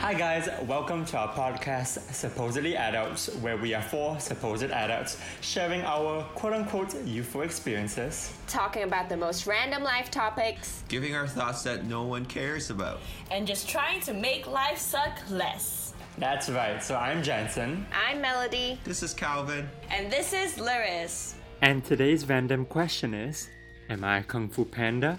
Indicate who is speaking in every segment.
Speaker 1: Hi, guys, welcome to our podcast, Supposedly Adults, where we are four supposed adults sharing our quote unquote youthful experiences.
Speaker 2: talking about the most random life topics.
Speaker 3: Giving our thoughts that no one cares about.
Speaker 4: and just trying to make life suck less.
Speaker 1: That's right, so I'm Jensen.
Speaker 2: I'm Melody.
Speaker 3: This is Calvin.
Speaker 4: And this is Lyris.
Speaker 1: And today's random question is Am I a Kung Fu Panda?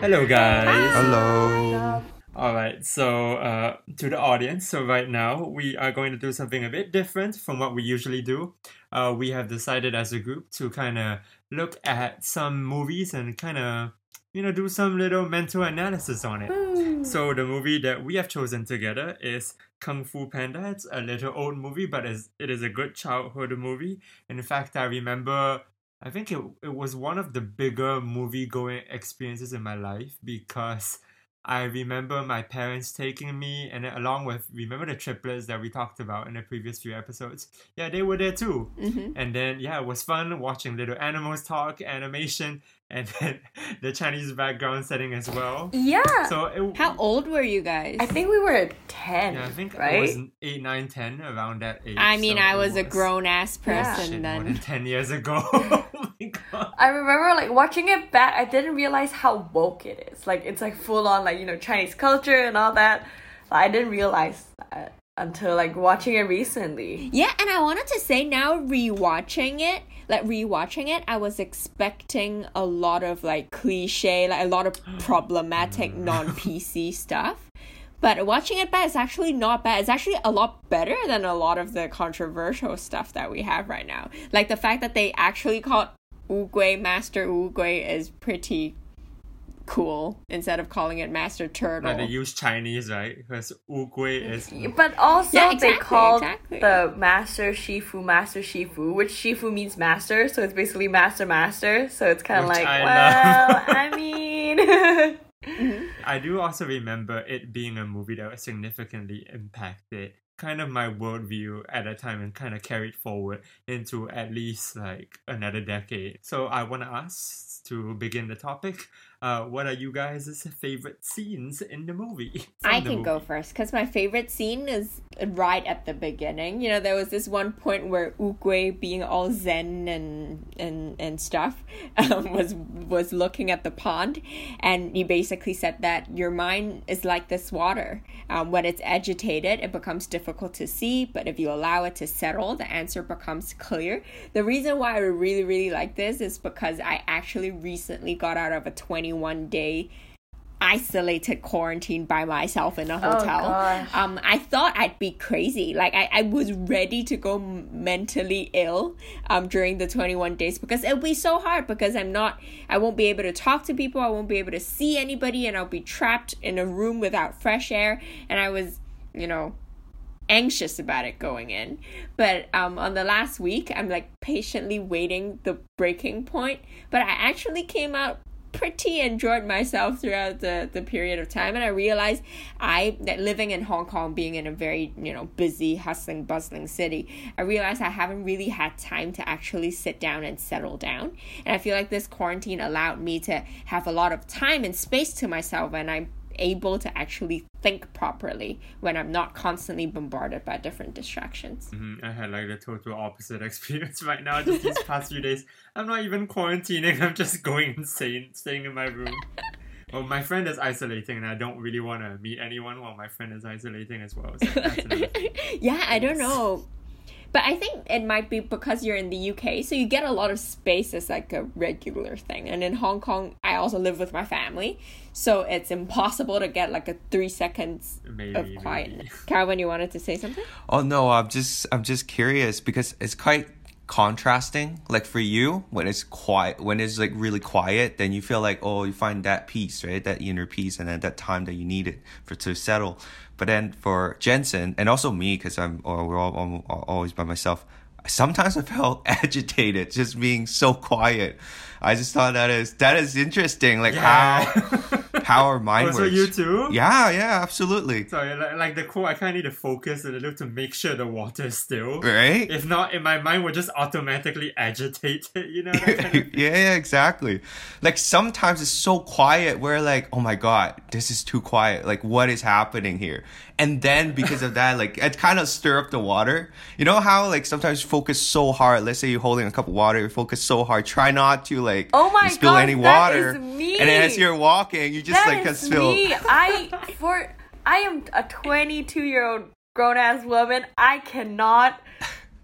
Speaker 1: Hello, guys.
Speaker 3: Hello.
Speaker 1: Alright, so uh, to the audience, so right now we are going to do something a bit different from what we usually do. Uh, we have decided as a group to kind of look at some movies and kind of, you know, do some little mental analysis on it. So the movie that we have chosen together is Kung Fu Panda. It's a little old movie, but it is a good childhood movie. In fact, I remember, I think it, it was one of the bigger movie going experiences in my life because I remember my parents taking me, and then along with remember the triplets that we talked about in the previous few episodes. Yeah, they were there too. Mm-hmm. And then yeah, it was fun watching little animals talk, animation, and then the Chinese background setting as well.
Speaker 5: Yeah.
Speaker 1: So it,
Speaker 2: How old were you guys?
Speaker 5: I think we were 10,
Speaker 1: yeah, I think
Speaker 5: right?
Speaker 1: I was eight, nine, ten, around that age.
Speaker 2: I mean,
Speaker 1: so
Speaker 2: I
Speaker 1: it
Speaker 2: was a grown ass
Speaker 5: Yeah.
Speaker 2: person
Speaker 1: shit, more than
Speaker 2: then.
Speaker 1: ten years ago. my god.
Speaker 5: I remember like watching it back, I didn't realize how woke it is. Like it's like full on like, you know, Chinese culture and all that. I didn't realize that until like watching it recently.
Speaker 2: Yeah, and I wanted to say now rewatching it, like rewatching it, I was expecting a lot of like cliche, like a lot of problematic mm. non PC stuff. But watching it back is actually not bad. It's actually a lot better than a lot of the controversial stuff that we have right now. Like the fact that they actually called Wu Master Wu Gui is pretty cool instead of calling it Master Turtle.
Speaker 1: Like they use Chinese, right? Because Ugui is
Speaker 5: But also
Speaker 2: Yeah,
Speaker 5: they
Speaker 2: exactly,
Speaker 5: called
Speaker 2: exactly.
Speaker 5: the master Shifu Master Shifu, which Shifu means master, so it's basically master master. So it's kind of like,
Speaker 1: I
Speaker 5: well. I mean,
Speaker 1: I do also remember it being a movie that was significantly impacted kind of my worldview at that time and kind of carried forward into at least like another decade. So I want to ask to begin the topic, uh, what are you guys' favorite scenes in the movie?
Speaker 2: I
Speaker 1: the
Speaker 2: can go first because my favorite scene is right at the beginning. You know, there was this one point where Oogway, being all zen and and and stuff, um, was was looking at the pond, and he basically said that your mind is like this water. Um, when it's agitated, it becomes difficult to see, but if you allow it to settle, the answer becomes clear. The reason why I really really like this is because I actually recently got out of a twenty one day isolated quarantine by myself in a hotel.
Speaker 5: gosh.
Speaker 2: um, I thought I'd be crazy. Like I, I was ready to go mentally ill um, during the 21 days because it'll be so hard because I'm not, I won't be able to talk to people. I won't be able to see anybody and I'll be trapped in a room without fresh air. And I was, you know, anxious about it going in. But um, on the last week, I'm like patiently waiting the breaking point. But I actually came out pretty enjoyed myself throughout the, the period of time and I realized I that living in Hong Kong being in a very you know busy hustling bustling city I realized I haven't really had time to actually sit down and settle down. And I feel like this quarantine allowed me to have a lot of time and space to myself and I'm able to actually think properly when I'm not constantly bombarded by different distractions.
Speaker 1: Mhm, I had like the total opposite experience right now. Just these past few days, I'm not even quarantining. I'm just going insane, staying in my room. Well, my friend is isolating, and I don't really want to meet anyone while my friend is isolating as well. So that's
Speaker 2: yeah, I don't know. But I think it might be because you're in the UK, so you get a lot of space as like a regular thing. And in Hong Kong, I also live with my family, so it's impossible to get like a three seconds
Speaker 1: Maybe,
Speaker 2: of
Speaker 1: maybe.
Speaker 2: quietness. Calvin, you wanted to say something?
Speaker 3: Oh no, I'm just I'm just curious because it's quite contrasting. Like for you, when it's quiet, when it's like really quiet, then you feel like oh, you find that peace, right? That inner peace, and then that time that you need it for to settle. But then for Jensen and also me, because I'm uh, we're all, always by myself. Sometimes I felt agitated just being so quiet. I just thought that is that is interesting. Like
Speaker 1: Yeah.
Speaker 3: how how our mind
Speaker 1: Oh, so
Speaker 3: works.
Speaker 1: you too?
Speaker 3: Yeah, yeah, absolutely.
Speaker 1: Sorry, like, like the quote, I kind of need to focus a little to make sure the water is still.
Speaker 3: Right?
Speaker 1: If not, in my mind, will just automatically agitate it, you know? Kind of
Speaker 3: yeah, yeah, exactly. Like sometimes it's so quiet, we're like, oh my god, this is too quiet. Like, what is happening here? And then because of that, like it kind of stir up the water. You know how like sometimes you focus so hard. Let's say you're holding a cup of water, you focus so hard, try not to like
Speaker 5: Oh my
Speaker 3: spill
Speaker 5: God,
Speaker 3: any water.
Speaker 5: is me.
Speaker 3: And as you're walking, you just
Speaker 5: That
Speaker 3: like can spill.
Speaker 5: me. I for I am a 22 year old grown ass woman. I cannot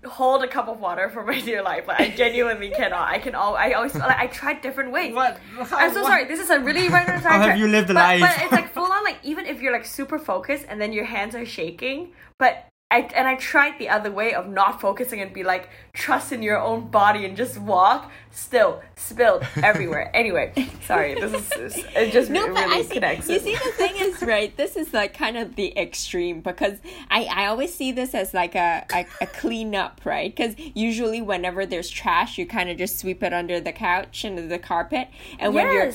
Speaker 5: hold a cup of water for my dear life. Like I genuinely cannot. I can all. I always like I tried different ways.
Speaker 1: What?
Speaker 5: I'm so
Speaker 1: What?
Speaker 5: sorry. This is a really random
Speaker 1: How have you lived
Speaker 5: but,
Speaker 1: life?
Speaker 5: But it's like full on. Like even if you're like super focused and then your hands are shaking, but. I, and I tried the other way of not focusing and be like trust in your own body and just walk. Still spilled everywhere. anyway, sorry. This is it. Just
Speaker 2: No, but
Speaker 5: really
Speaker 2: I see,
Speaker 5: connects.
Speaker 2: you see, the thing is, right? This is like kind of the extreme because I, I always see this as like a, a, a cleanup, right? Because usually, whenever there's trash, you kind of just sweep it under the couch, under the carpet. And when you're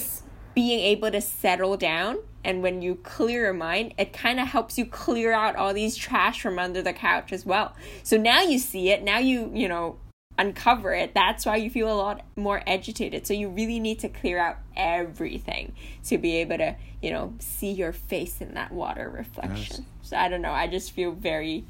Speaker 2: being able to settle down and when you clear your mind, it kind of helps you clear out all these trash from under the couch as well. So now you see it, now you, you know, uncover it. That's why you feel a lot more agitated. So you really need to clear out everything to be able to, you know, see your face in that water reflection. So I don't know, I just feel very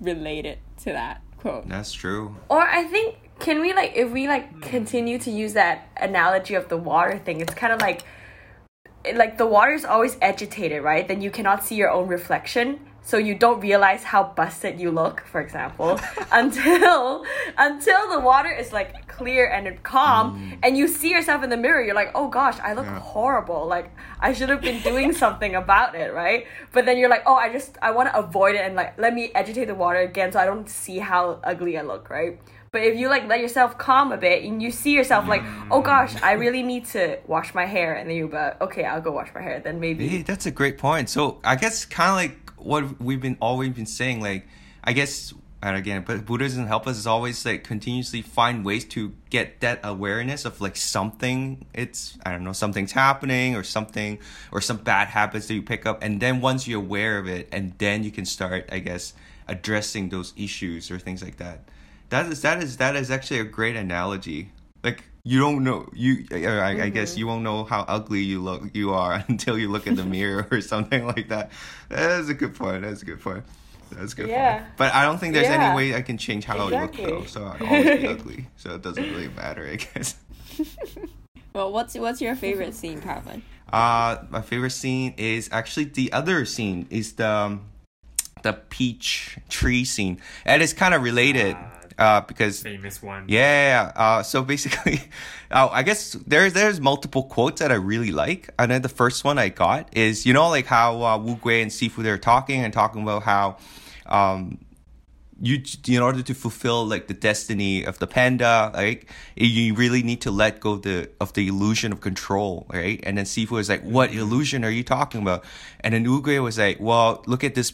Speaker 2: related to that quote.
Speaker 3: That's true.
Speaker 5: Or I think can we like if we like hmm. continue to use that analogy of the water thing, it's kind of like like the water is always agitated, right? Then you cannot see your own reflection. So you don't realize how busted you look, for example, until until the water is like clear and calm, mm. and you see yourself in the mirror. You're like, oh gosh, I look
Speaker 3: Yeah.
Speaker 5: horrible. Like I should have been doing something about it, right? But then you're like, oh, I just I want to avoid it and like let me agitate the water again, so I don't see how ugly I look, right? But if you like let yourself calm a bit and you see yourself like, oh mm. gosh, I really need to wash my hair, and then you but okay, I'll go wash my hair. Then maybe
Speaker 3: Hey, that's a great point. So I guess kind of like what we've been always been saying, like I guess and again, but Buddhism help us is always like continuously find ways to get that awareness of like something it's I don't know something's happening or something or some bad habits that you pick up, and then once you're aware of it, and then you can start I guess addressing those issues or things like that. That is that is that is actually a great analogy. Like you don't know you I, I guess you won't know how ugly you look you are until you look in the mirror or something like that. That's a good point. That's a good point. That's good.
Speaker 5: Yeah.
Speaker 3: Point. But I don't think there's
Speaker 5: Yeah.
Speaker 3: any way I can change how I look though. So I'd always be ugly. So it doesn't really matter, I guess.
Speaker 2: Well, what's what's your favorite scene, Calvin?
Speaker 3: Uh, my favorite scene is actually the other scene is the um, the peach tree scene, and it's kind of related. Uh, because
Speaker 1: famous one.
Speaker 3: Yeah. Uh, so basically, uh, I guess there's there's multiple quotes that I really like. And then the first one I got is you know like how uh, Wu Gui and Sifu they're talking and talking about how, um, you in order to fulfill like the destiny of the panda, like you really need to let go of the of the illusion of control, right? And then Sifu is like, "What illusion are you talking about?" And then Wu Gui was like, "Well, look at this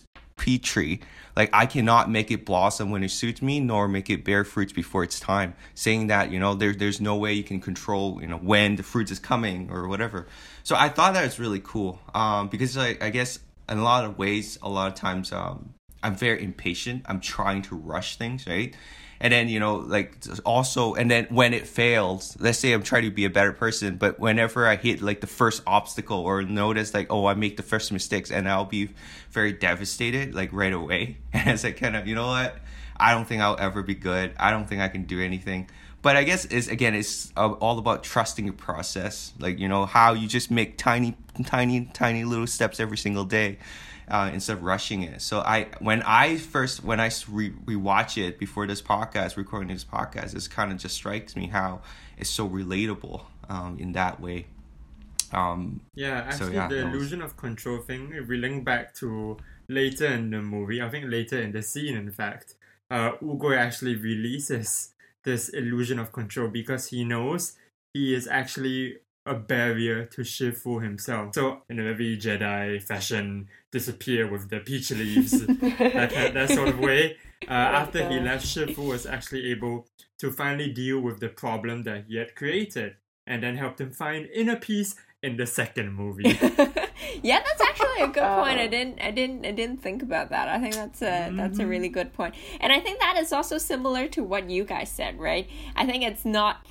Speaker 3: tree." Like I cannot make it blossom when it suits me, nor make it bear fruits before it's time. Saying that, you know, there, there's no way you can control, you know, when the fruits is coming or whatever. So I thought that was really cool. Um, because I guess in a lot of ways, a lot of times, um, I'm very impatient. I'm trying to rush things, right? And then, you know, like also, and then when it fails, let's say I'm trying to be a better person, but whenever I hit like the first obstacle or notice like, oh, I make the first mistakes and I'll be very devastated like right away. And it's like kind of, you know what? I don't think I'll ever be good. I don't think I can do anything. But I guess it's again, it's uh, all about trusting your process. Like, you know, how you just make tiny, tiny, tiny little steps every single day uh, instead of rushing it. So I, when I first, when I re rewatch it before this podcast, recording this podcast, this kind of just strikes me how it's so relatable um, in that way. Um,
Speaker 1: Yeah,
Speaker 3: So,
Speaker 1: actually,
Speaker 3: yeah,
Speaker 1: the
Speaker 3: was-
Speaker 1: illusion of control thing, if we link back to later in the movie, I think later in the scene, in fact, uh, Oogway actually releases this illusion of control because he knows he is actually a barrier to Shifu himself. So, in a very Jedi fashion, disappear with the peach leaves, that, kind- that sort of way. Uh, after he left, Shifu was actually able to finally deal with the problem that he had created and then helped him find inner peace in the second movie.
Speaker 2: yeah, that's actually a good point. I
Speaker 5: Oh.
Speaker 2: didn't, I didn't, I didn't think about that. I think that's a that's a really good point, and I think that is also similar to what you guys said, right? I think it's not,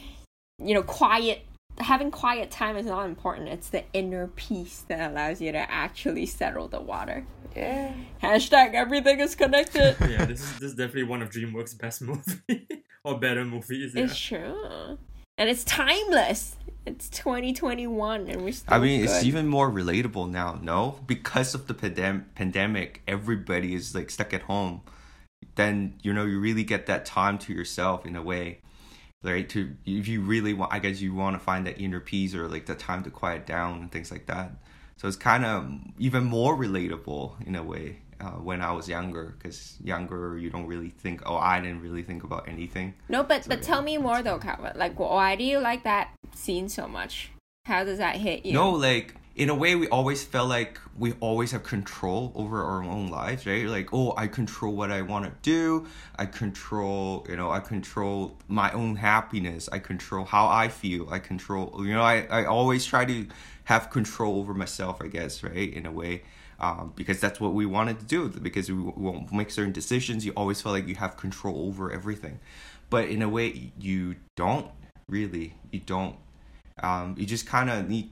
Speaker 2: you know, quiet. Having quiet time is not important. It's the inner peace that allows you to actually settle the water.
Speaker 5: Yeah.
Speaker 2: Hashtag everything is connected.
Speaker 1: yeah, this is this is definitely one of DreamWorks' best movie or better movies. Yeah.
Speaker 2: It's true, and it's timeless. It's 2021, and we're still.
Speaker 3: I mean, it's even more relatable now, no? Because of the pandem- pandemic, everybody is like stuck at home. Then, you know, you really get that time to yourself in a way. Right? To if you really want I guess you want to find that inner peace or like the time to quiet down and things like that. So it's kind of even more relatable in a way uh, when I was younger because younger you don't really think oh I didn't really think about anything.
Speaker 2: No, but but
Speaker 3: yeah,
Speaker 2: tell me more though, Calvin. Like, why do you like that scene so much? How does that hit you?
Speaker 3: No, like in a way, we always felt like we always have control over our own lives, right? Like, oh, I control what I want to do. I control, you know, I control my own happiness. I control how I feel. I control, you know, I, I always try to have control over myself, I guess, right? In a way. Um, because that's what we wanted to do. Because we won't make certain decisions, you always feel like you have control over everything. But in a way, you don't really. You don't um, you just kind of need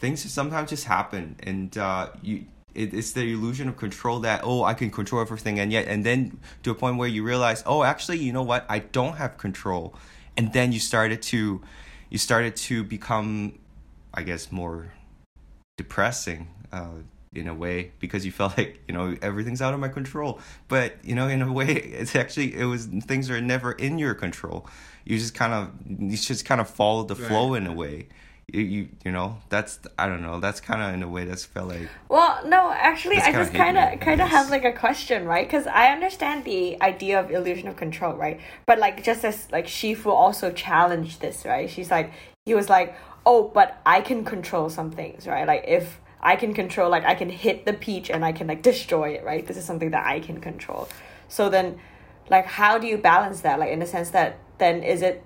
Speaker 3: things sometimes just happen and uh, you it, it's the illusion of control that oh i can control everything and yet and then to a point where you realize oh actually you know what? I don't have control. And then you started to you started to become i guess more depressing uh, in a way because you felt like you know everything's out of my control. But you know in a way it's actually it was things are never in your control. You just kind of you just kind of follow the flow in a way you, you you know that's i don't know that's kind of in a way that's felt like
Speaker 5: Well, no, actually, I just kind of kind of have like a question, right? Because I understand the idea of illusion of control, right? But like, just as like Shifu also challenged this, right? She's like, he was like, oh, but I can control some things, right? Like if I can control, like I can hit the peach and I can like destroy it, right? This is something that I can control. So then, like, how do you balance that? Like in the sense that then is it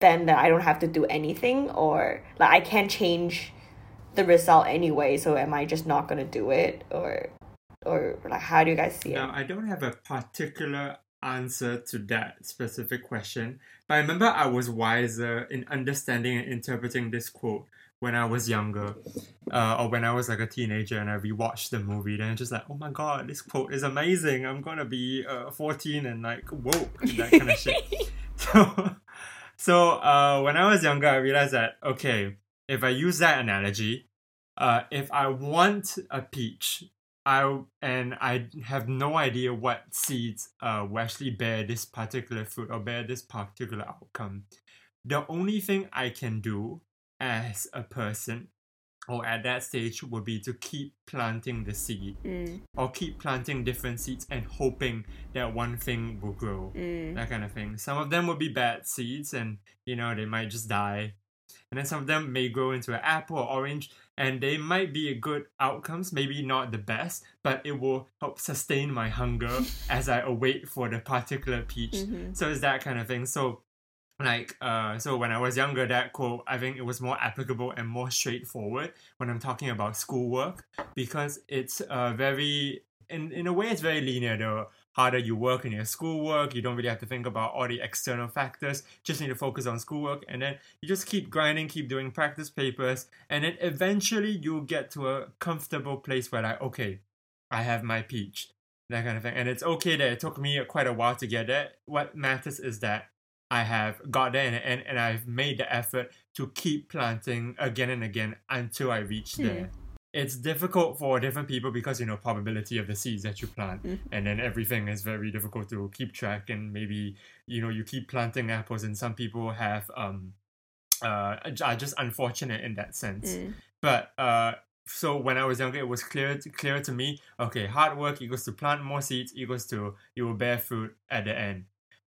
Speaker 5: then that I don't have to do anything, or like I can't change the result anyway so am i just not gonna do it or or like how do you guys see it
Speaker 1: Now, I don't have a particular answer to that specific question, but I remember I was wiser in understanding and interpreting this quote when I was younger, uh, or when I was like a teenager and I rewatched the movie. Then just like, oh my god, this quote is amazing. I'm gonna be uh, 14 and like woke, that kind of shit. So, so uh, when I was younger, I realized that okay, if I use that analogy, uh, if I want a peach, I and I have no idea what seeds uh will actually bear this particular fruit or bear this particular outcome. The only thing I can do as a person or at that stage would be to keep planting the seed
Speaker 2: Mm,
Speaker 1: or keep planting different seeds and hoping that one thing will grow
Speaker 2: mm,
Speaker 1: that kind of thing. Some of them will be bad seeds and you know they might just die. And then some of them may grow into an apple or orange and they might be good outcomes, maybe not the best, but it will help sustain my hunger as I await for the particular peach.
Speaker 2: Mhm.
Speaker 1: So it's that kind of thing. So like uh so when I was younger that quote I think it was more applicable and more straightforward when I'm talking about schoolwork because it's uh very in in a way it's very linear the harder you work in your schoolwork? You don't really have to think about all the external factors. Just need to focus on schoolwork and then you just keep grinding keep doing practice papers and then eventually you'll get to a comfortable place where like okay I have my peach that kind of thing. And it's okay that it took me quite a while to get there. What matters is that I have got there the and I've made the effort to keep planting again and again until I reach there. It's difficult for different people because you know probability of the seeds that you plant and then everything is very difficult to keep track and maybe you know you keep planting apples and some people have um uh are just unfortunate in that sense.
Speaker 2: mm.
Speaker 1: But uh so when I was younger, it was clear to, clear to me. Okay, hard work equals to plant more seeds equals to you will bear fruit at the end.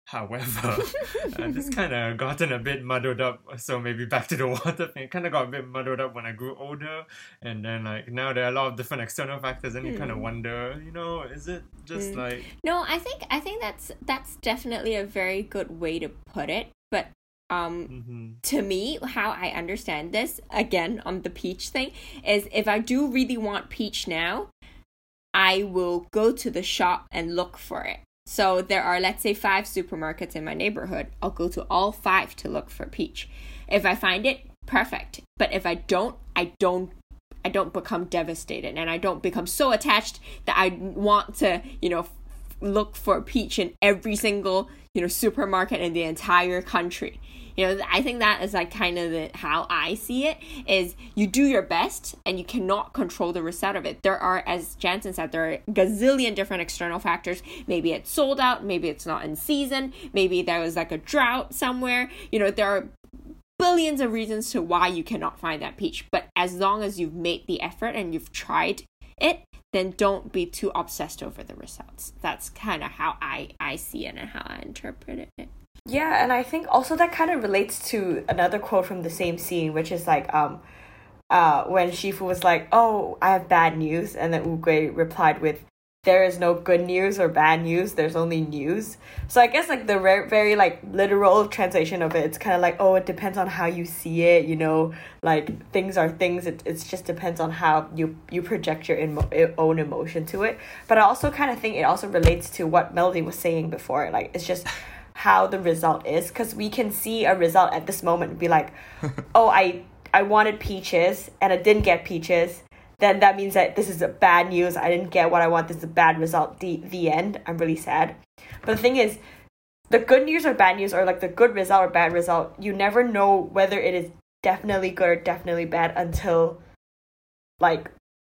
Speaker 1: However, uh, this kind of gotten a bit muddled up. So maybe back to the water thing. It kind of got a bit muddled up when I grew older, and then like now there are a lot of different external factors, and you kind of wonder, you know, is it just
Speaker 2: Hmm.
Speaker 1: like
Speaker 2: No, I think I think that's that's definitely a very good way to put it. But um
Speaker 1: hmm
Speaker 2: to me, how I understand this, again, on the peach thing, is if I do really want peach now, I will go to the shop and look for it. So there are, let's say, five supermarkets in my neighborhood. I'll go to all five to look for peach. If I find it, perfect. But if I don't, I don't. I don't become devastated and I don't become so attached that I want to, you know, look for peach in every single you know supermarket in the entire country. You know i think that is like kind of the, how i see it is you do your best and you cannot control the result of it. There are as jensen said there are gazillion different external factors. Maybe it's sold out maybe it's not in season maybe there was like a drought somewhere. You know there are billions of reasons to why you cannot find that peach. But as long as you've made the effort and you've tried it then don't be too obsessed over the results. That's kind of how i i see it and how i interpret it.
Speaker 5: Yeah, and I think also that kind of relates to another quote from the same scene, which is like, um, uh, when Shifu was like, "Oh, I have bad news," and then Ugui replied with, "There is no good news or bad news. There's only news." So I guess like the very, very like literal translation of it, it's kind of like, "Oh, it depends on how you see it." You know, like things are things. It it just depends on how you you project your emo- own emotion to it. But I also kind of think it also relates to what Melody was saying before. Like it's just how the result is because we can see a result at this moment and be like oh i i wanted peaches and i didn't get peaches then that means that this is a bad news i didn't get what i want this is a bad result the the end i'm really sad but the thing is the good news or bad news or like the good result or bad result you never know whether it is definitely good or definitely bad until like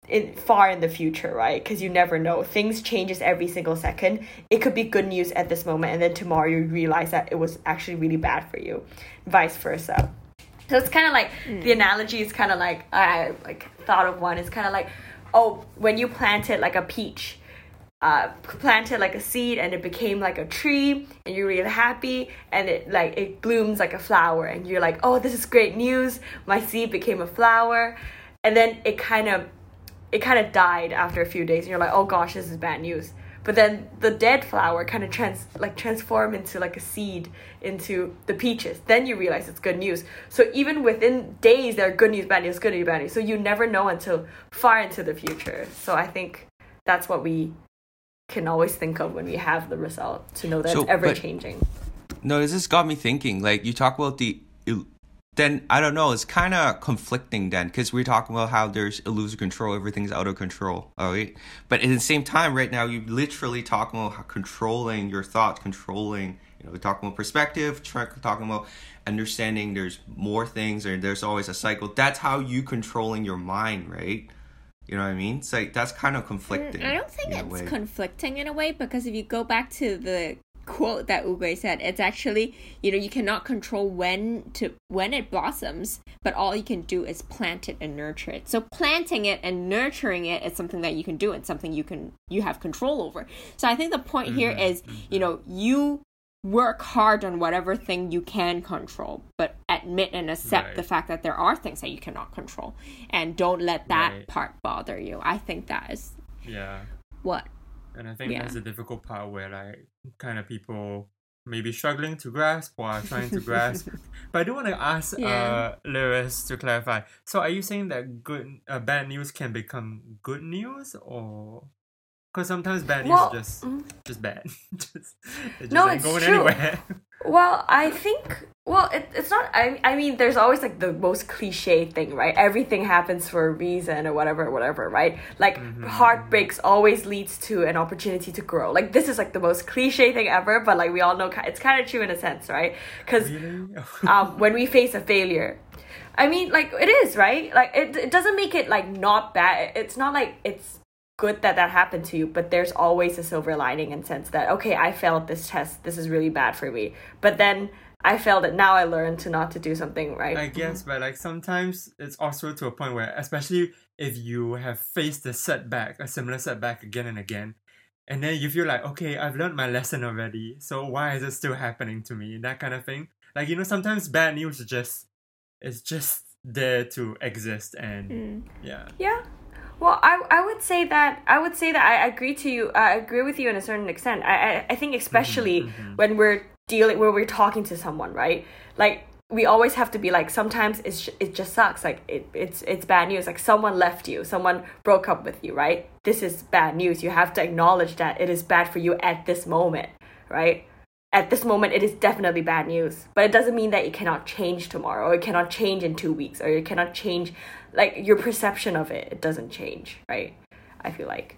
Speaker 5: in far in the future, right? Because you never know. Things changes every single second. It could be good news at this moment, and then tomorrow you realize that it was actually really bad for you, vice versa. So it's kind of like the hmm. analogy is kind of like I like thought of one. It's kind of like, oh, when you planted like a peach, uh, planted like a seed and it became like a tree, and you're really happy, and it like it blooms like a flower, and you're like, oh, this is great news. My seed became a flower, and then it kind of it kind of died after a few days and you're like oh gosh this is bad news but then the dead flower kind of trans like transform into like a seed into the peaches. Then you realize it's good news. So even within days there are good news bad news good news bad news. So you never know until far into the future. So i think that's what we can always think of when we have the result to know that
Speaker 3: So,
Speaker 5: it's ever changing
Speaker 3: No, this just got me thinking. Like you talk about the, then I don't know. It's kind of conflicting then because we're talking about how there's illusory control, everything's out of control. All right, but at the same time, right now you're literally talking about how controlling your thoughts, controlling. You know, we're talking about perspective, talking about understanding. There's more things, and there's always a cycle. That's how you controlling your mind, right? You know what I mean? It's like that's kind of conflicting.
Speaker 2: Mm, I don't think it's
Speaker 3: way.
Speaker 2: conflicting in a way because if you go back to the quote that Ugui said, it's actually you know you cannot control when to when it blossoms, but all you can do is plant it and nurture it. So planting it and nurturing it is something that you can do and something you can you have control over. So I think the point mm-hmm. here is you know you work hard on whatever thing you can control, but admit and accept
Speaker 1: Right.
Speaker 2: the fact that there are things that you cannot control, and don't let that
Speaker 1: Right.
Speaker 2: part bother you. I think that is
Speaker 1: Yeah.
Speaker 2: what
Speaker 1: And I think
Speaker 2: Yeah.
Speaker 1: that's the difficult part where like kind of people maybe struggling to grasp or are trying to grasp. But I do want to ask
Speaker 2: Yeah.
Speaker 1: uh Lyris to clarify. So are you saying that good uh, bad news can become good news or because sometimes bad news
Speaker 5: Well,
Speaker 1: is just
Speaker 5: mm.
Speaker 1: just bad. just, it just
Speaker 5: No,
Speaker 1: ain't
Speaker 5: it's
Speaker 1: going
Speaker 5: true.
Speaker 1: anywhere.
Speaker 5: Well, I think well, it, it's not. I I mean, there's always like the most cliche thing, right? Everything happens for a reason or whatever, whatever, right? Like heartbreaks always leads to an opportunity to grow. Like this is like the most cliche thing ever, but like we all know it's kind of true in a sense, right? Because
Speaker 1: really?
Speaker 5: um, when we face a failure. I mean, like it is right. Like it, it doesn't make it like not bad. It's not like it's good that that happened to you, but there's always a silver lining in sense that okay, I failed this test. This is really bad for me. But then I failed it. Now I learned to not to do something right.
Speaker 1: I guess, but like sometimes it's also to a point where, especially if you have faced a setback, a similar setback again and again, and then you feel like, okay, I've learned my lesson already, so why is it still happening to me? That kind of thing. Like you know, sometimes bad news is just it's just there to exist, and
Speaker 2: Mm.
Speaker 1: yeah,
Speaker 5: Yeah. Well, I, I would say that I would say that I agree to you. I agree with you in a certain extent. I I, I think especially when we're dealing where we're talking to someone, right? Like we always have to be like sometimes it's it just sucks. Like it, it's it's bad news. Like someone left you. Someone broke up with you right? This is bad news. You have to acknowledge that it is bad for you at this moment right? At this moment it is definitely bad news. But it doesn't mean that it cannot change tomorrow or it cannot change in two weeks or it cannot change like your perception of it. It doesn't change right? I feel like.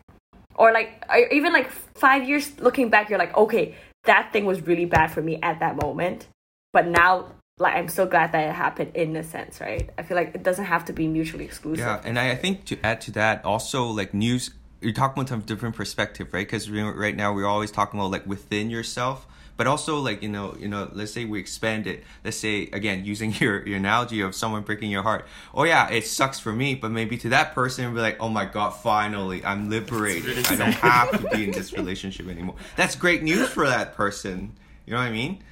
Speaker 5: Or like even like five years looking back you're like okay that thing was really bad for me at that moment but now like I'm so glad that it happened in a sense, right? I feel like it doesn't have to be mutually exclusive.
Speaker 3: Yeah, and I, I think to add to that, also like news, you're talking about a different perspective, right? Because right now we're always talking about like within yourself, but also like you know, you know, let's say we expand it. Let's say again, using your your analogy of someone breaking your heart. Oh yeah, it sucks for me, but maybe to that person, be like, oh my god, finally, I'm liberated.
Speaker 1: really
Speaker 3: I don't have to be in this relationship anymore. That's great news for that person. You know what I mean?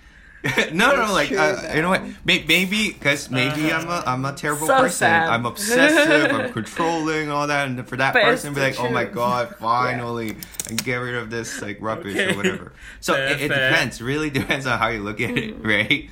Speaker 3: no, no, like
Speaker 2: true,
Speaker 3: uh, you know what? Maybe because maybe I'm a I'm a terrible
Speaker 5: So
Speaker 3: person.
Speaker 5: sad.
Speaker 3: I'm obsessive. I'm controlling all that, and for that
Speaker 5: But it's
Speaker 3: person, be
Speaker 5: the
Speaker 3: like, oh my god, finally, and get rid of this like rubbish
Speaker 1: Okay.
Speaker 3: or whatever. So
Speaker 1: Fair,
Speaker 3: it, it
Speaker 1: fair.
Speaker 3: depends. Really depends on how you look at it, right?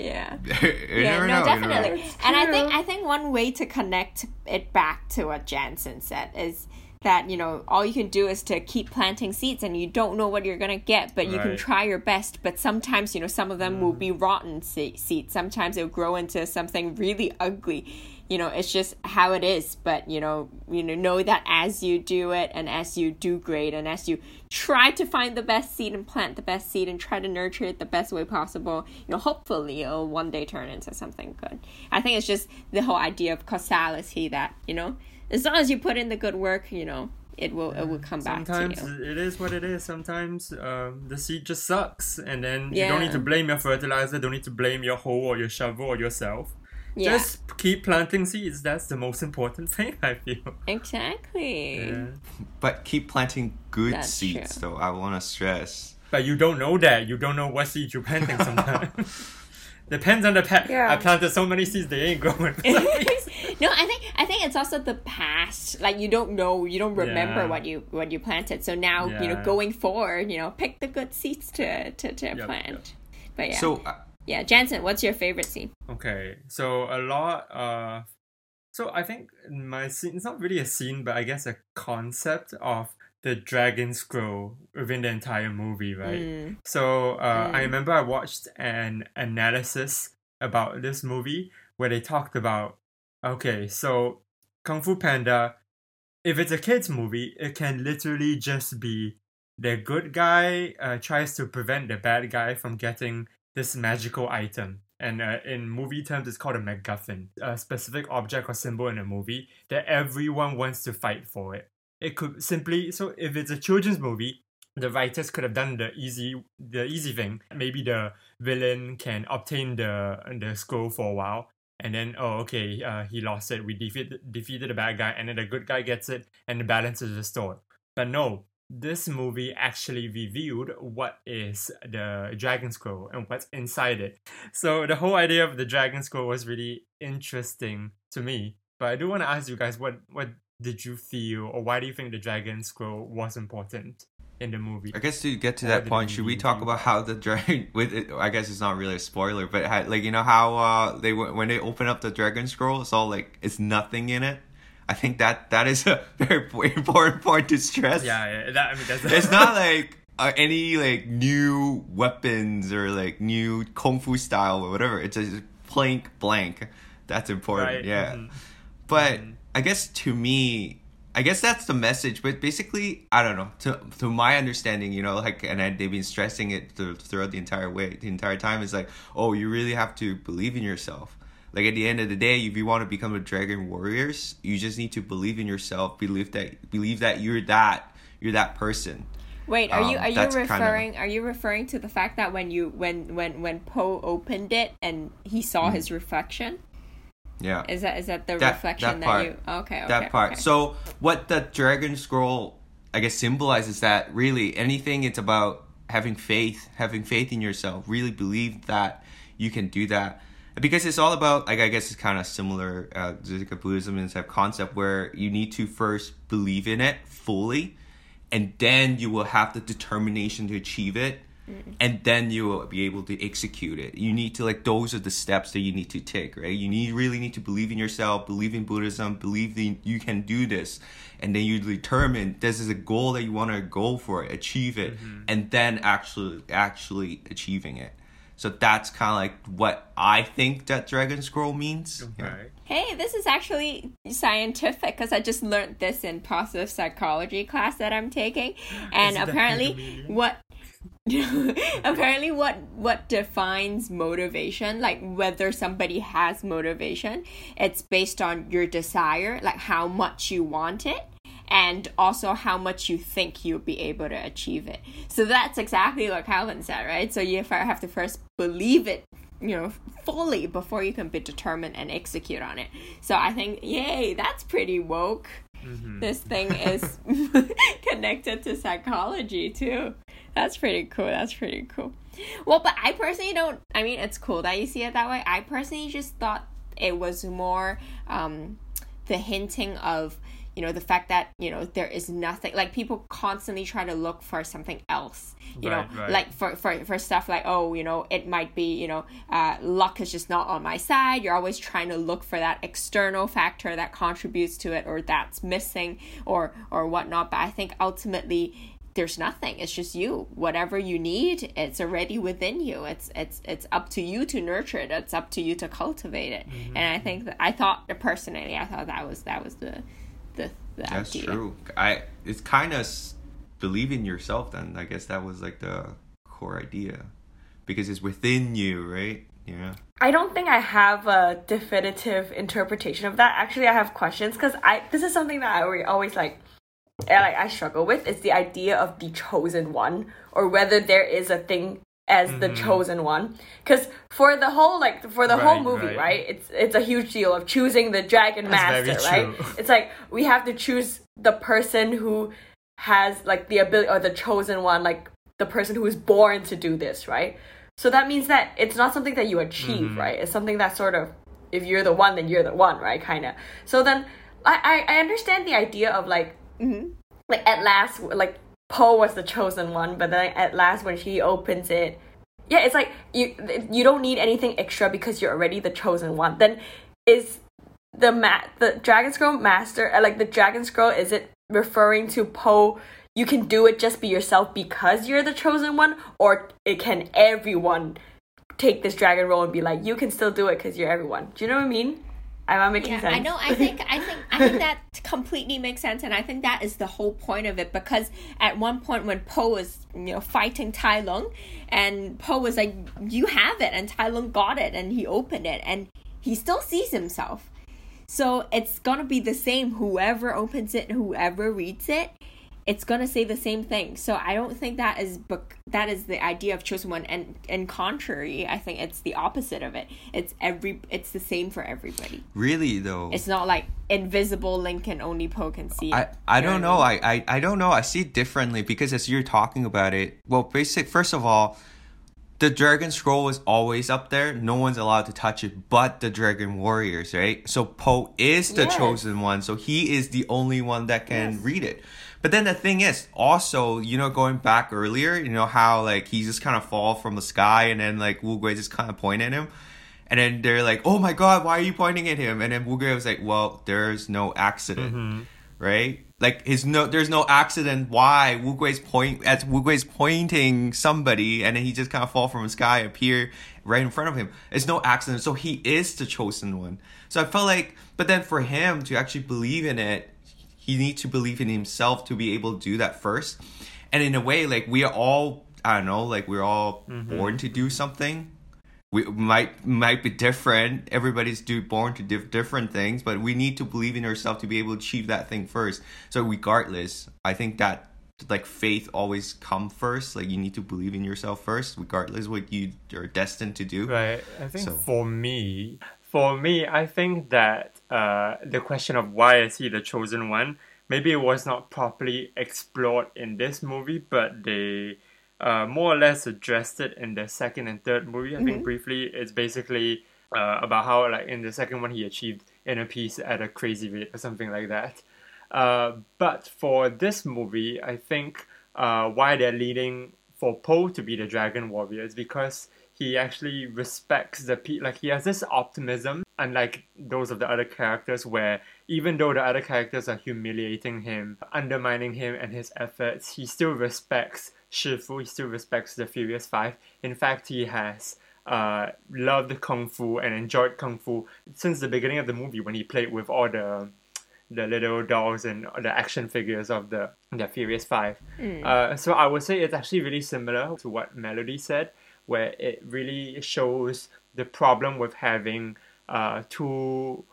Speaker 2: Yeah. Yeah, no,
Speaker 3: know, you know.
Speaker 2: definitely. And I think I think one way to connect it back to what Jensen said is that you know all you can do is to keep planting seeds and you don't know what you're gonna get but you can try your best. But sometimes you know some of them will be mm. rotten se- seeds. Sometimes it'll grow into something really ugly. You know it's just how it is. But you know you know know that as you do it and as you do great and as you try to find the best seed and plant the best seed and try to nurture it the best way possible you know hopefully it'll one day turn into something good. I think it's just the whole idea of causality that you know as long as you put in the good work you know it will it will come back
Speaker 1: Sometimes it is what it is. Sometimes um, the seed just sucks, and then you don't need to blame your fertilizer. Don't need to blame your hoe or your shovel or yourself.
Speaker 2: yeah
Speaker 1: Just keep planting seeds. That's the most important thing. I feel.
Speaker 2: exactly
Speaker 1: Yeah.
Speaker 3: But keep planting good
Speaker 2: That's
Speaker 3: seeds,
Speaker 2: true.
Speaker 3: though. I want to stress.
Speaker 1: But you don't know that. You don't know what seed you're planting sometimes. Depends on the pet.
Speaker 5: Yeah.
Speaker 1: I planted so many seeds they ain't growing.
Speaker 2: no i think i think it's also the past like you don't know you don't remember
Speaker 1: Yeah.
Speaker 2: what you what you planted so now you know going forward you know pick the good seeds to to, to
Speaker 1: Yep,
Speaker 2: plant
Speaker 1: yep.
Speaker 2: but yeah
Speaker 3: So uh,
Speaker 2: yeah jensen what's your favorite scene
Speaker 1: Okay, so a lot. Uh, so I think my scene. It's not really a scene, but I guess a concept of the dragon scroll within the entire movie, right?
Speaker 2: Mm.
Speaker 1: So uh, I
Speaker 2: Mm.
Speaker 1: remember I watched an analysis about this movie where they talked about okay, so Kung Fu Panda, if it's a kids movie, it can literally just be the good guy uh, tries to prevent the bad guy from getting this magical item. And uh, in movie terms, it's called a MacGuffin, a specific object or symbol in a movie that everyone wants to fight for it. It could simply so if it's a children's movie, the writers could have done the easy the easy thing. Maybe the villain can obtain the the scroll for a while, and then oh okay, uh, he lost it. We defeated defeated the bad guy, and then the good guy gets it, and the balance is restored. But no, this movie actually revealed what is the Dragon Scroll and what's inside it. So the whole idea of the Dragon Scroll was really interesting to me. But I do want to ask you guys, what what did you feel, or why do you think the Dragon Scroll was important in the movie?
Speaker 3: I guess to get to that point, should we talk about how the dragon with it? I guess it's not really a spoiler, but how, like you know how uh, they when they open up the dragon scroll, it's all like it's nothing in it. I think that that is a very important point to stress.
Speaker 1: Yeah, yeah. That, I mean, that's
Speaker 3: it's not like uh, any like new weapons or like new kung fu style or whatever. It's just plain blank. That's important.
Speaker 1: Right,
Speaker 3: Yeah.
Speaker 1: mhm.
Speaker 3: But I guess to me, I guess that's the message. But basically, I don't know. To to my understanding, you know, like, and I, they've been stressing it th- throughout the entire way, the entire time. Is like, oh, you really have to believe in yourself. Like at the end of the day, if you want to become a dragon warriors, you just need to believe in yourself. Believe that believe that you're that you're that person.
Speaker 2: Wait, are you
Speaker 3: Um,
Speaker 2: are you
Speaker 3: that's kinda-
Speaker 2: referring are you referring to the fact that when you when when when Po opened it and he saw
Speaker 3: Mm-hmm.
Speaker 2: his reflection?
Speaker 3: Yeah.
Speaker 2: Is that is that the
Speaker 3: That-
Speaker 2: reflection
Speaker 3: that
Speaker 2: that,
Speaker 3: part.
Speaker 2: you okay, okay
Speaker 3: that part.
Speaker 2: okay.
Speaker 3: So what the dragon scroll I guess symbolizes that really anything it's about having faith, having faith in yourself, really believe that you can do that. Because it's all about like I guess it's kind of similar uh to like Buddhism and type concept where you need to first believe in it fully and then you will have the determination to achieve it and then you will be able to execute it. You need to like those are the steps that you need to take right? You need really need to believe in yourself believe in buddhism believe that you can do this. And then you determine this is a goal that you want to go for achieve it and then actually actually achieving it. So that's kind of like what i think that dragon scroll means. Yeah.
Speaker 2: Hey, this is actually scientific because I just learned this in positive psychology class that I'm taking, and apparently, what apparently what what defines motivation, like whether somebody has motivation, it's based on your desire, like how much you want it. And also how much you think you'll be able to achieve it. So that's exactly what Calvin said, right? So you have to first believe it you know fully before you can be determined and execute on it so i think yay that's pretty woke mm-hmm. this thing is connected to psychology too that's pretty cool. That's pretty cool. Well but i personally don't i mean it's cool that you see it that way. I personally just thought it was more um the hinting of you know the fact that you know there is nothing like people constantly try to look for something else you
Speaker 1: Right,
Speaker 2: know
Speaker 1: right.
Speaker 2: like for, for for stuff like oh you know it might be you know uh, luck is just not on my side. You're always trying to look for that external factor that contributes to it or that's missing or or whatnot. But i think ultimately there's nothing it's just you whatever you need it's already within you it's it's it's up to you to nurture it it's up to you to cultivate it
Speaker 3: Mm-hmm.
Speaker 2: and i think that i thought personally i thought that was that was the the, the
Speaker 3: That's
Speaker 2: idea.
Speaker 3: true. I it's kind of believe in yourself. Then I guess that was like the core idea, because it's within you, right? Yeah.
Speaker 5: I don't think I have a definitive interpretation of that. Actually, I have questions because I this is something that I alwa- always like, I, like I struggle with. It's the idea of the chosen one, or whether there is a thing as the chosen one. Because for the whole like for the whole movie,
Speaker 1: right.
Speaker 5: right. It's it's a huge deal of choosing the dragon
Speaker 1: That's
Speaker 5: master, right? It's like we have to choose the person who has like the ability or the chosen one, like the person who is born to do this, right? So that means that it's not something that you achieve,
Speaker 1: Mm-hmm.
Speaker 5: right? It's something that sort of if you're the one, then you're the one, right? Kind of. So then I, I I understand the idea of like like at last like Po was the chosen one, but then at last when she opens it, yeah, it's like you you don't need anything extra because you're already the chosen one. Then is the ma- the Dragon Scroll master uh, like the Dragon Scroll is it referring to Po? You can do it just be yourself because you're the chosen one, or it can everyone take this dragon scroll and be like, you can still do it because you're everyone. Do you know what I mean? Am I making
Speaker 2: Yeah,
Speaker 5: sense?
Speaker 2: I know. I think. I think. I think that completely makes sense, and I think that is the whole point of it. Because at one point, when Po was, you know, fighting Tai Lung, and Po was like, "You have it," and Tai Lung got it, and he opened it, and he still sees himself. So it's gonna be the same. Whoever opens it, whoever reads it, it's gonna say the same thing. So I don't think that is book that is the idea of chosen one. And and contrary, I think it's the opposite of it. It's every. It's the same for everybody.
Speaker 3: Really though.
Speaker 2: It's not like invisible link and only Po can see.
Speaker 3: I, I don't know. I, I, I don't know. I see it differently because as you're talking about it, well, basic. First of all, the Dragon Scroll is always up there. No one's allowed to touch it, but the Dragon Warriors, right? So Po is the
Speaker 2: Yes.
Speaker 3: chosen one. So he is the only one that can
Speaker 2: Yes.
Speaker 3: read it. But then the thing is, also, you know, going back earlier, you know how like he just kind of fall from the sky, and then like Wu Gui just kind of point at him. And then they're like, "Oh my God, why are you pointing at him?" And then Wu Gui was like, "Well, there's no accident, mm-hmm. right? Like, his no, there's no accident. Why Wu Gui's point as Wu Gui's pointing somebody, and then he just kind of fall from the sky, appear right in front of him. It's no accident. So he is the chosen one. So I felt like, but then for him to actually believe in it, he needs to believe in himself to be able to do that first. And in a way, like we are all, I don't know, like we're all mm-hmm. born to do something we might might be different. Everybody's do born to diff- different things, but we need to believe in ourselves to be able to achieve that thing first. So regardless, I think that like faith always come first. Like you need to believe in yourself first, regardless what you are destined to do.
Speaker 1: Right. I think
Speaker 3: So-
Speaker 1: for me, for me, I think that uh, the question of why is he the chosen one, maybe it was not properly explored in this movie, but they uh, more or less addressed it in the second and third movie. I think briefly, it's basically uh, about how like in the second one he achieved inner peace at a crazy rate or something like that. Uh, but for this movie, I think uh, why they're leading for Po to be the dragon warrior is because he actually respects the pe like he has this optimism unlike those of the other characters where even though the other characters are humiliating him undermining him and his efforts he still respects Shifu he still respects the Furious Five. In fact he has uh, loved kung fu and enjoyed kung fu since the beginning of the movie when he played with all the the little dolls and the action figures of the the Furious Five. Uh, so I would say it's actually really similar to what Melody said, where it really shows the problem with having uh, too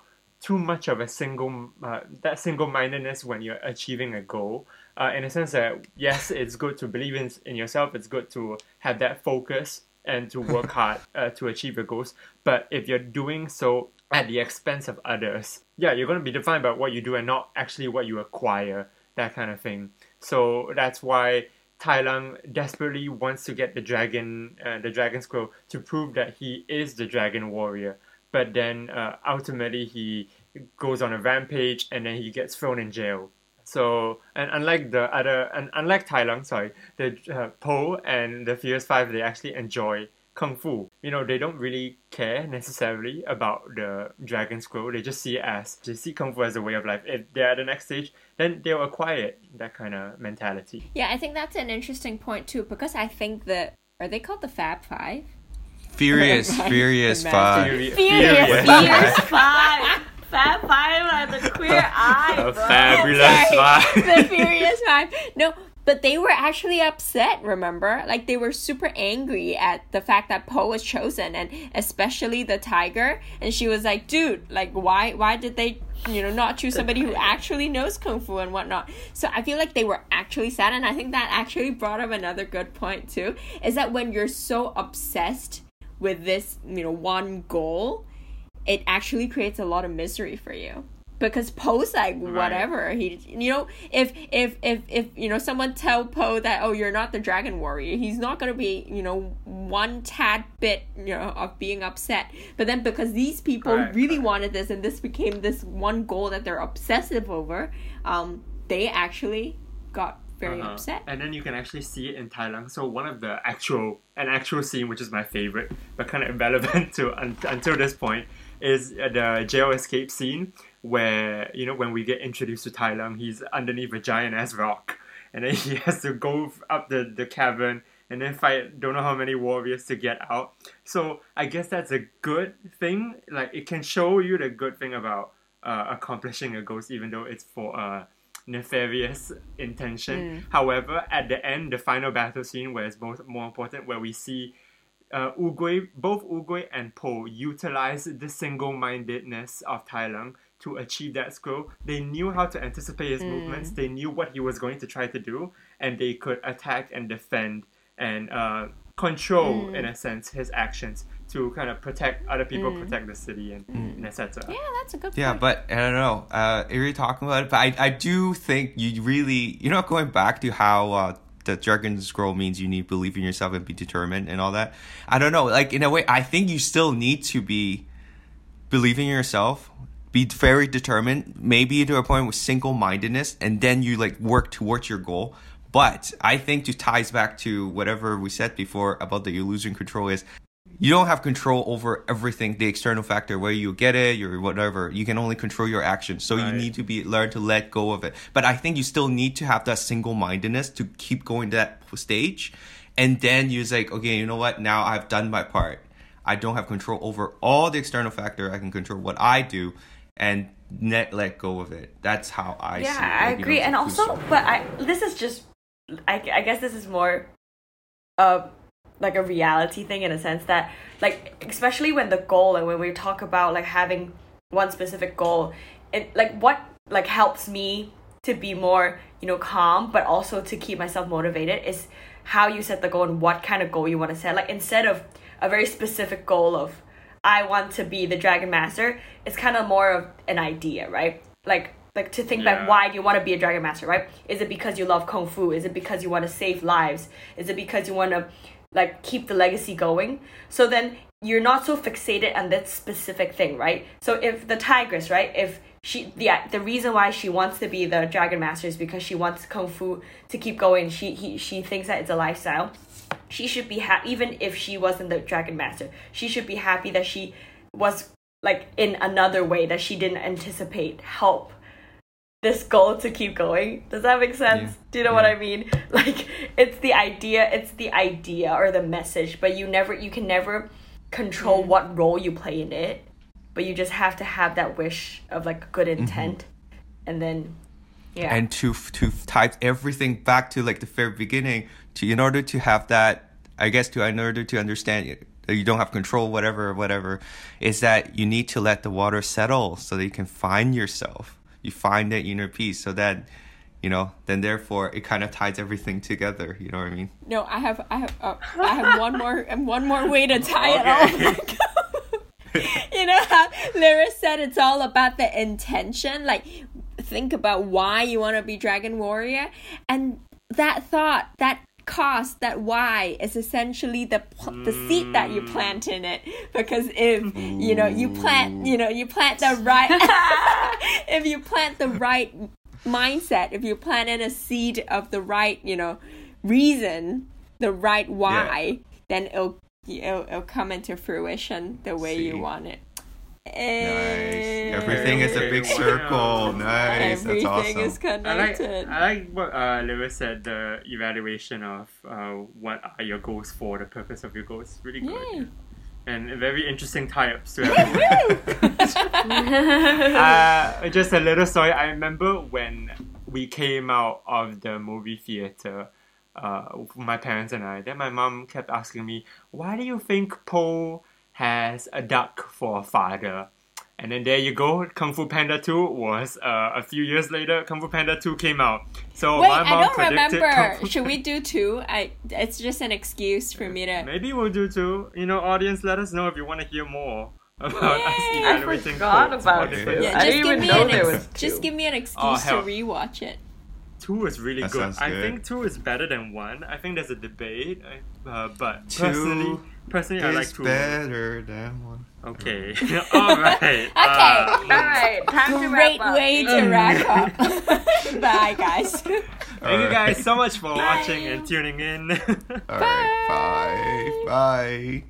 Speaker 1: too much of a single uh, that single mindedness when you're achieving a goal. Uh, in a sense that yes, it's good to believe in in yourself. It's good to have that focus and to work hard uh, to achieve your goals. But if you're doing so at the expense of others, yeah, you're going to be defined by what you do and not actually what you acquire, that kind of thing. So that's why Tai Lung desperately wants to get the dragon, uh, the dragon scroll, to prove that he is the dragon warrior. But then uh, ultimately he goes on a rampage and then he gets thrown in jail. So, and unlike the other, and unlike Tai Lung, sorry, the uh, Po and the Furious Five, they actually enjoy kung fu. You know, they don't really care necessarily about the dragon scroll. They just see it as they see kung fu as a way of life. If they're at the next stage, then they'll acquire it. That kind of mentality.
Speaker 2: Yeah, I think that's an interesting point too because I think that are they called the Fab Five?
Speaker 3: Furious,
Speaker 2: Right.
Speaker 3: Furious Five.
Speaker 5: Furious,
Speaker 1: Furious.
Speaker 5: Furious Five. Fat Five are the queer eye,
Speaker 1: A
Speaker 5: bro.
Speaker 1: fabulous
Speaker 2: Sorry,
Speaker 1: five.
Speaker 2: the Furious Five. No, but they were actually upset, remember? Like they were super angry at the fact that Po was chosen and especially the tiger. And she was like, dude, like why why did they you know not choose somebody who actually knows kung fu and whatnot? So I feel like they were actually sad and I think that actually brought up another good point too. Is that when you're so obsessed with this, you know, one goal, it actually creates a lot of misery for you because Po's like whatever he you know if if if if you know someone tell Po that oh you're not the dragon warrior he's not gonna be you know one tad bit you know of being upset but then because these people
Speaker 1: Correct,
Speaker 2: really
Speaker 1: correct.
Speaker 2: wanted this and this became this one goal that they're obsessive over um they actually got very
Speaker 1: Uh-huh.
Speaker 2: upset
Speaker 1: And then you can actually see it in Tai Lung. So one of the actual, an actual scene, which is my favorite, but kind of irrelevant to un, until this point, is the jail escape scene where you know when we get introduced to Tai Lung, he's underneath a giant ass rock, and then he has to go up the the cavern and then fight don't know how many warriors to get out. So I guess that's a good thing. Like it can show you the good thing about uh, accomplishing a goal, even though it's for a nefarious intention. However, at the end, the final battle scene, where it's most more important, where we see uh, Oogway, both Oogway and Po utilize the single-mindedness of Tai Lung to achieve that scroll. They knew how to anticipate his movements. They knew what he was going to try to do, and they could attack and defend and uh, control, in a sense, his actions to kind of protect other people, protect the city, and, and etc.
Speaker 2: yeah that's a good
Speaker 3: Yeah, but I don't know. Uh, you're talking about it, but I, I do think you really, you're not going back to how uh, the dragon scroll means you need to believe in yourself and be determined and all that. I don't know. Like in a way, I think you still need to be believing in yourself, be very determined, maybe to a point with single mindedness, and then you like work towards your goal. But I think to ties back to whatever we said before about the illusion control is you don't have control over everything, the external factor, where you get it or whatever. You can only control your actions. So you need to be learn to let go of it. But I think you still need to have that single mindedness to keep going to that stage. And then you're like, okay, you know what? Now I've done my part. I don't have control over all the external factor. I can control what I do and net let go of it. That's how I
Speaker 5: yeah
Speaker 3: see it.
Speaker 5: i
Speaker 3: like, you
Speaker 5: agree
Speaker 3: know,
Speaker 5: and also but i this is just I, I guess this is more uh like a reality thing in a sense that like especially when the goal and when we talk about like having one specific goal it like what like helps me to be more you know calm but also to keep myself motivated is how you set the goal and what kind of goal you want to set like instead of a very specific goal of i want to be the dragon master it's kind of more of an idea right? Like like to think
Speaker 1: Yeah.
Speaker 5: back why do you want to be a dragon master right? Is it because you love kung fu? Is it because you want to save lives? Is it because you want to like keep the legacy going? So then you're not so fixated on that specific thing right? So if the tigress right if she the the reason why she wants to be the dragon master is because she wants kung fu to keep going. She he, she thinks that it's a lifestyle she should be happy even if she wasn't the dragon master she should be happy that she was like in another way that she didn't anticipate help this goal to keep going. Does that make sense?
Speaker 3: Yeah.
Speaker 5: do you know what i mean? Like it's the idea it's the idea or the message but you never you can never control what role you play in it but you just have to have that wish of like good mm-hmm. intent and then yeah.
Speaker 3: and to to type everything back to like the very beginning to in order to have that i guess to in order to understand it you don't have control whatever whatever is that you need to let the water settle so that you can find yourself. You find that inner peace. So that you know then therefore it kind of ties everything together. You know what i mean?
Speaker 2: No, I have, I have, uh, I have one more, and one more way to tie it all. you know how Lyra said it's all about the intention. Like, think about why you want to be Dragon Warrior, and that thought, that cost, that why is essentially the the seed that you mm. plant in it. Because if you know you plant, you know you plant the right, if you plant the right mindset, if you plant in a seed of the right, you know, reason, the right why, then it'll, it'll it'll come into fruition the way you want it.
Speaker 3: Nice everything is a big
Speaker 1: Okay,
Speaker 3: circle nice
Speaker 2: Everything
Speaker 3: that's awesome
Speaker 2: is
Speaker 1: I like. I like what uh, Lyra said. The evaluation of uh, what are your goals for, the purpose of your goals, really good,
Speaker 2: Yay.
Speaker 1: and very interesting tie-ups to everything. uh, just a little story. I remember when we came out of the movie theater, uh, my parents and I. Then my mom kept asking me, "Why do you think Po has a duck for a father?" And then there you go. Kung Fu Panda 2 was uh, a few years later. Kung Fu Panda 2 came out. So
Speaker 2: Wait,
Speaker 1: my mom
Speaker 2: I don't
Speaker 1: predicted Kung
Speaker 2: remember. Should we do two? I. It's just an excuse for me to.
Speaker 1: Maybe we'll do two. You know, audience, let us know if you want to hear more about us
Speaker 2: Yay.
Speaker 5: I
Speaker 1: evaluating
Speaker 5: forgot
Speaker 1: quotes
Speaker 5: about
Speaker 1: for
Speaker 3: it.
Speaker 1: different-
Speaker 2: Yeah,
Speaker 5: I
Speaker 2: just
Speaker 5: didn't
Speaker 2: give
Speaker 5: even
Speaker 2: me
Speaker 5: know
Speaker 2: an
Speaker 5: there
Speaker 2: ex-
Speaker 5: was
Speaker 2: just give me an excuse
Speaker 1: Oh,
Speaker 2: to
Speaker 1: hell.
Speaker 2: rewatch it.
Speaker 1: Two is really
Speaker 3: That
Speaker 1: good.
Speaker 3: sounds
Speaker 1: I
Speaker 3: good.
Speaker 1: think two is better than one. I think there's a debate, uh, but
Speaker 3: Two
Speaker 1: personally, personally, I like
Speaker 3: it's
Speaker 1: two.
Speaker 3: better than one
Speaker 1: Okay, all right. Okay. Uh,
Speaker 5: all right time to
Speaker 2: Great
Speaker 5: wrap up
Speaker 2: way to wrap up. Bye, guys.
Speaker 1: thank you guys so much for watching and tuning in.
Speaker 3: all right bye bye